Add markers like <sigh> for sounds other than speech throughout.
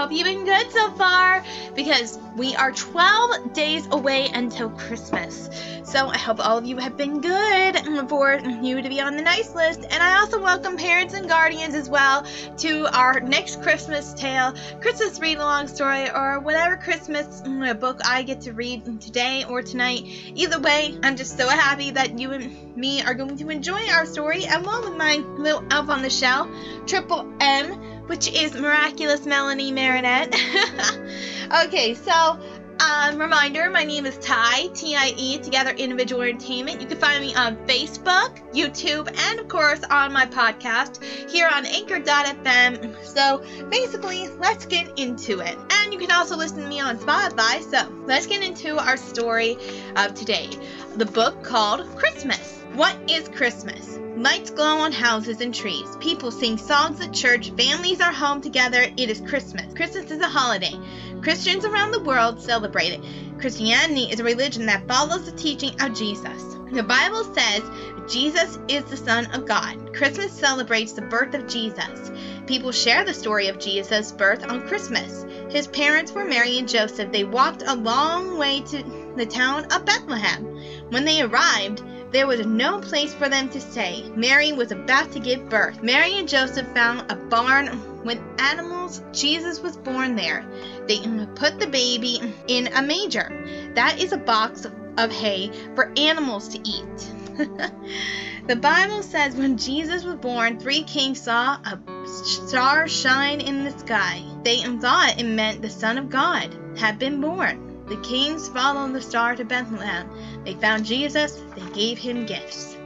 hope you've been good so far because we are 12 days away until Christmas. So I hope all of you have been good for you to be on the nice list. And I also welcome parents and guardians as well to our next Christmas tale, Christmas read along story, or whatever Christmas mm, book I get to read today or tonight. Either way, I'm just so happy that you and me are going to enjoy our story along with my little elf on the shelf, Triple M which is Miraculous Melanie Marinette. <laughs> okay, so um, reminder, my name is Ty, T-I-E, Together Individual Entertainment. You can find me on Facebook, YouTube, and of course on my podcast here on Anchor.fm. So basically, let's get into it. And you can also listen to me on Spotify. So let's get into our story of today. The book called Christmas. What is Christmas? Lights glow on houses and trees. People sing songs at church. Families are home together. It is Christmas. Christmas is a holiday. Christians around the world celebrate it. Christianity is a religion that follows the teaching of Jesus. The Bible says Jesus is the Son of God. Christmas celebrates the birth of Jesus. People share the story of Jesus' birth on Christmas. His parents were Mary and Joseph. They walked a long way to the town of Bethlehem. When they arrived, there was no place for them to stay. Mary was about to give birth. Mary and Joseph found a barn with animals. Jesus was born there. They put the baby in a manger. That is a box of hay for animals to eat. <laughs> the Bible says when Jesus was born, three kings saw a star shine in the sky. They thought it meant the Son of God had been born. The kings followed the star to Bethlehem. They found Jesus, they gave him gifts.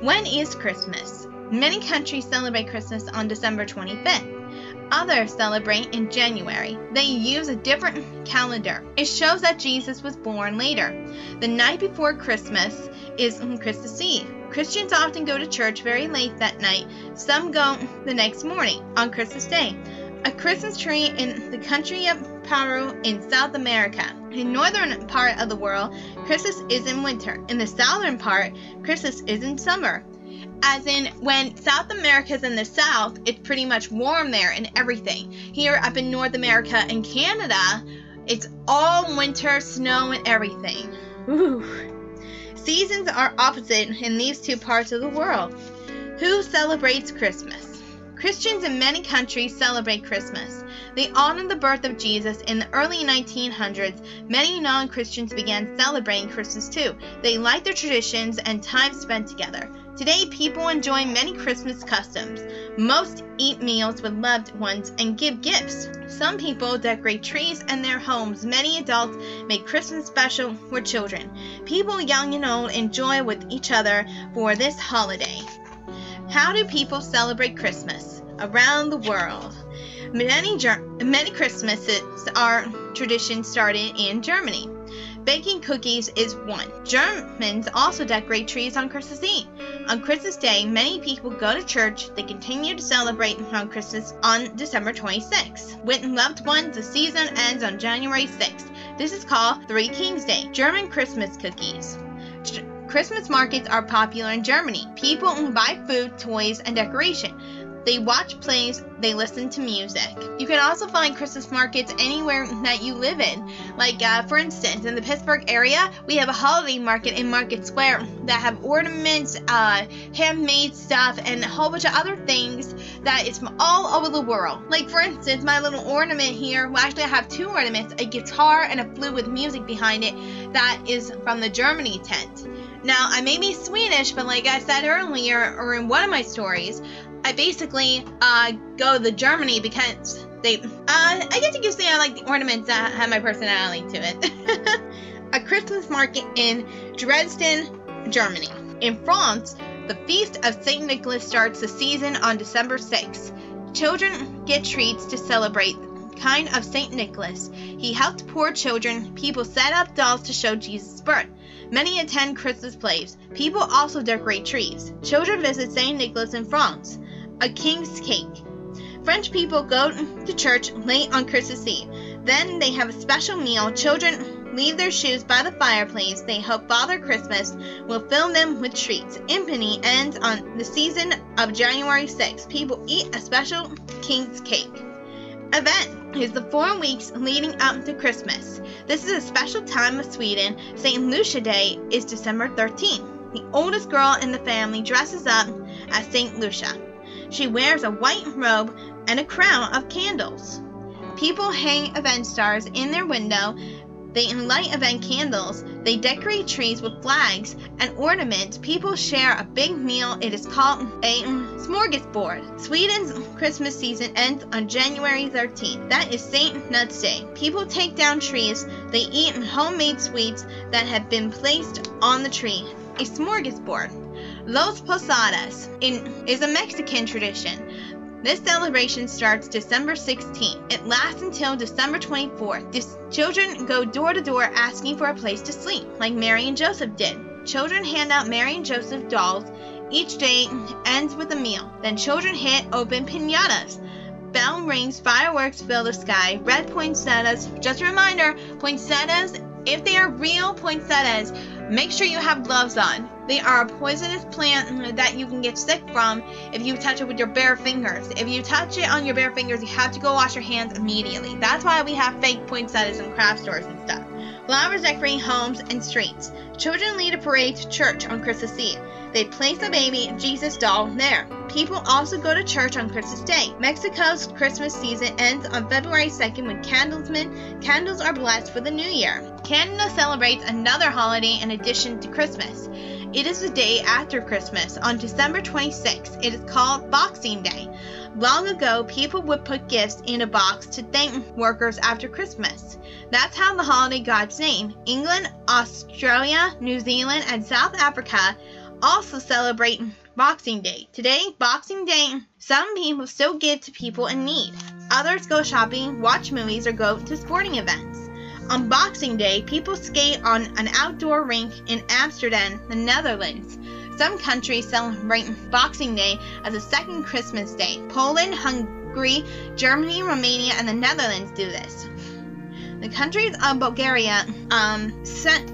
When is Christmas? Many countries celebrate Christmas on December 25th. Others celebrate in January. They use a different calendar. It shows that Jesus was born later. The night before Christmas is Christmas Eve. Christians often go to church very late that night. Some go the next morning on Christmas Day. A Christmas tree in the country of Peru in South America. In the northern part of the world, Christmas is in winter. In the southern part, Christmas is in summer. As in, when South America is in the south, it's pretty much warm there and everything. Here up in North America and Canada, it's all winter, snow, and everything. Ooh. Seasons are opposite in these two parts of the world. Who celebrates Christmas? Christians in many countries celebrate Christmas. They honored the birth of Jesus in the early 1900s. Many non Christians began celebrating Christmas too. They liked their traditions and time spent together. Today, people enjoy many Christmas customs. Most eat meals with loved ones and give gifts. Some people decorate trees in their homes. Many adults make Christmas special for children. People young and old enjoy with each other for this holiday. How do people celebrate Christmas around the world? Many, many Christmases are traditions started in Germany. Baking cookies is one. Germans also decorate trees on Christmas Eve. On Christmas Day, many people go to church. They continue to celebrate on Christmas on December 26th. With loved ones, the season ends on January 6th. This is called Three Kings Day. German Christmas cookies. Christmas markets are popular in Germany. People buy food, toys, and decoration. They watch plays, they listen to music. You can also find Christmas markets anywhere that you live in. Like, uh, for instance, in the Pittsburgh area, we have a holiday market in Market Square that have ornaments, uh, handmade stuff, and a whole bunch of other things that is from all over the world. Like, for instance, my little ornament here, well, actually, I have two ornaments a guitar and a flute with music behind it that is from the Germany tent. Now, I may be Swedish, but like I said earlier, or in one of my stories, I basically uh, go to Germany because they, uh, I guess you could say I like the ornaments that have my personality to it. <laughs> a Christmas market in Dresden, Germany. In France, the feast of St. Nicholas starts the season on December 6th. Children get treats to celebrate kind of St. Nicholas. He helped poor children. People set up dolls to show Jesus' birth. Many attend Christmas plays. People also decorate trees. Children visit St. Nicholas in France. A king's cake. French people go to church late on Christmas Eve. Then they have a special meal. Children leave their shoes by the fireplace. They hope Father Christmas will fill them with treats. Epiphany ends on the season of January 6th. People eat a special king's cake. Advent is the four weeks leading up to Christmas. This is a special time of Sweden. St. Lucia Day is December 13th. The oldest girl in the family dresses up as St. Lucia. She wears a white robe and a crown of candles. People hang Advent stars in their window they light Advent candles. They decorate trees with flags and ornaments. People share a big meal. It is called a smorgasbord. Sweden's Christmas season ends on January 13th. That is St. Knut's Day. People take down trees. They eat homemade sweets that have been placed on the tree. A smorgasbord. Los Posadas in, is a Mexican tradition. This celebration starts December 16th. It lasts until December 24th. The children go door to door asking for a place to sleep, like Mary and Joseph did. Children hand out Mary and Joseph dolls. Each day ends with a meal. Then children hit open pinatas. Bell rings, fireworks fill the sky, red poinsettias. Just a reminder poinsettias, if they are real poinsettias, make sure you have gloves on. They are a poisonous plant that you can get sick from if you touch it with your bare fingers. If you touch it on your bare fingers, you have to go wash your hands immediately. That's why we have fake poinsettias in craft stores and stuff. Flowers decorate homes and streets. Children lead a parade to church on Christmas Eve. They place a baby Jesus doll there. People also go to church on Christmas Day. Mexico's Christmas season ends on February 2nd when Candlemas. Candles are blessed for the new year. Canada celebrates another holiday in addition to Christmas. It is the day after Christmas, on December 26th. It is called Boxing Day. Long ago, people would put gifts in a box to thank workers after Christmas. That's how the holiday got its name. England, Australia, New Zealand, and South Africa also celebrate Boxing Day. Today, Boxing Day, some people still give to people in need. Others go shopping, watch movies, or go to sporting events. On Boxing Day, people skate on an outdoor rink in Amsterdam, the Netherlands. Some countries celebrate Boxing Day as a second Christmas day. Poland, Hungary, Germany, Romania, and the Netherlands do this. The countries of Bulgaria, um,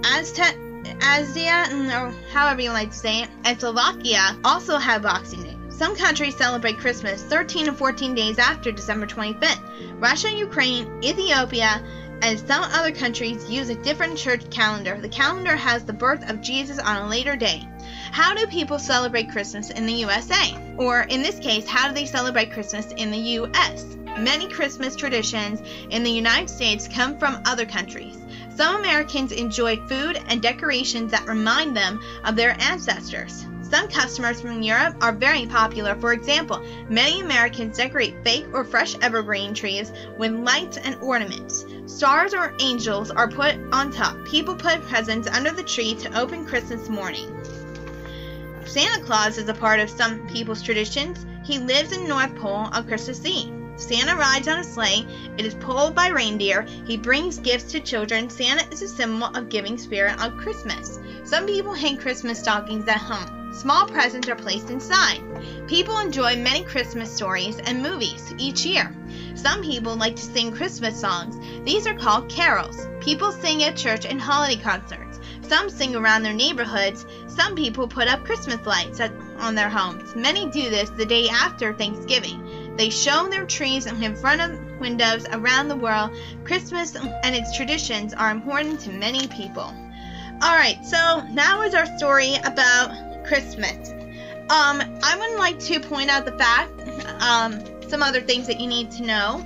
Aztec, Azia, or however you like to say it, and Slovakia also have Boxing Day. Some countries celebrate Christmas 13 to 14 days after December 25th. Russia, Ukraine, Ethiopia, and some other countries use a different church calendar. The calendar has the birth of Jesus on a later day. How do people celebrate Christmas in the USA? Or in this case, how do they celebrate Christmas in the US? Many Christmas traditions in the United States come from other countries. Some Americans enjoy food and decorations that remind them of their ancestors. Some customers from Europe are very popular. For example, many Americans decorate fake or fresh evergreen trees with lights and ornaments. Stars or angels are put on top. People put presents under the tree to open Christmas morning. Santa Claus is a part of some people's traditions. He lives in North Pole on Christmas Eve. Santa rides on a sleigh. It is pulled by reindeer. He brings gifts to children. Santa is a symbol of giving spirit on Christmas. Some people hang Christmas stockings at home. Small presents are placed inside. People enjoy many Christmas stories and movies each year. Some people like to sing Christmas songs. These are called carols. People sing at church and holiday concerts. Some sing around their neighborhoods. Some people put up Christmas lights on their homes. Many do this the day after Thanksgiving. They show their trees in front of windows around the world. Christmas and its traditions are important to many people. Alright, so now is our story about Christmas. Um, I would like to point out the fact, um, some other things that you need to know.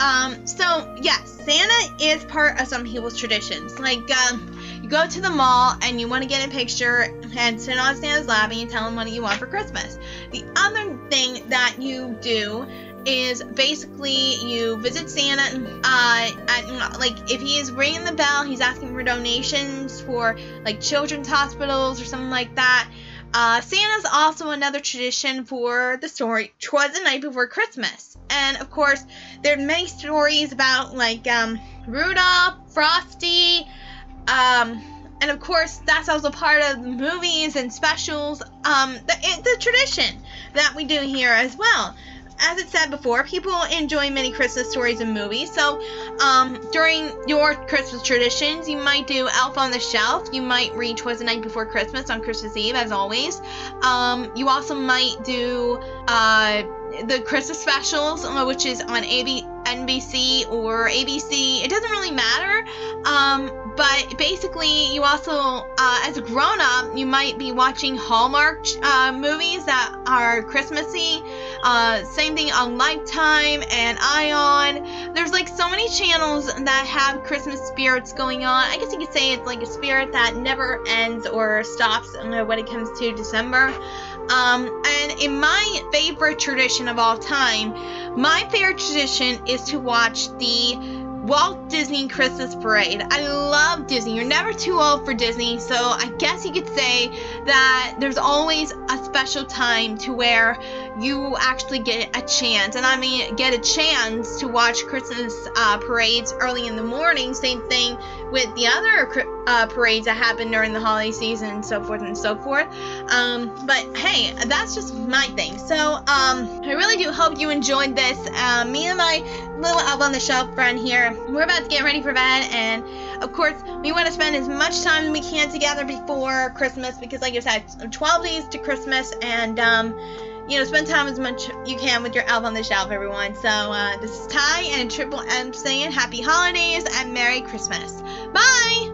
Um, so yes, Santa is part of some people's traditions. Like, um, you go to the mall and you want to get a picture and sit on Santa's lap and you tell him what you want for Christmas. The other thing that you do is basically you visit Santa. Uh, at, like if he is ringing the bell, he's asking for donations for like children's hospitals or something like that. Uh, Santa's also another tradition for the story Twas the Night Before Christmas. And of course, there are many stories about like um, Rudolph, Frosty, um, and of course, that's also part of movies and specials, um, the, the tradition that we do here as well as it said before, people enjoy many Christmas stories and movies. So, um, during your Christmas traditions, you might do Elf on the Shelf. You might read Twas the Night Before Christmas on Christmas Eve, as always. Um, you also might do uh, the Christmas specials, uh, which is on AB- NBC or ABC. It doesn't really matter. Um, but basically, you also, uh, as a grown up, you might be watching Hallmark uh, movies that are Christmassy. Uh, same thing on Lifetime and Ion. There's like so many channels that have Christmas spirits going on. I guess you could say it's like a spirit that never ends or stops when it comes to December. Um, and in my favorite tradition of all time, my favorite tradition is to watch the Walt Disney Christmas Parade. I love Disney. You're never too old for Disney, so I guess you could say that there's always a special time to where you actually get a chance, and I mean get a chance to watch Christmas uh, parades early in the morning. Same thing with the other uh, parades that happen during the holiday season, and so forth and so forth. Um, but hey, that's just my thing. So um, I really do hope you enjoyed this. Uh, me and my little elf on the shelf friend here, we're about to get ready for bed, and of course, we want to spend as much time as we can together before Christmas because, like I said, 12 days to Christmas, and um, you know, spend time as much you can with your elf on the shelf, everyone. So uh, this is Ty and Triple M saying Happy Holidays and Merry Christmas. Bye.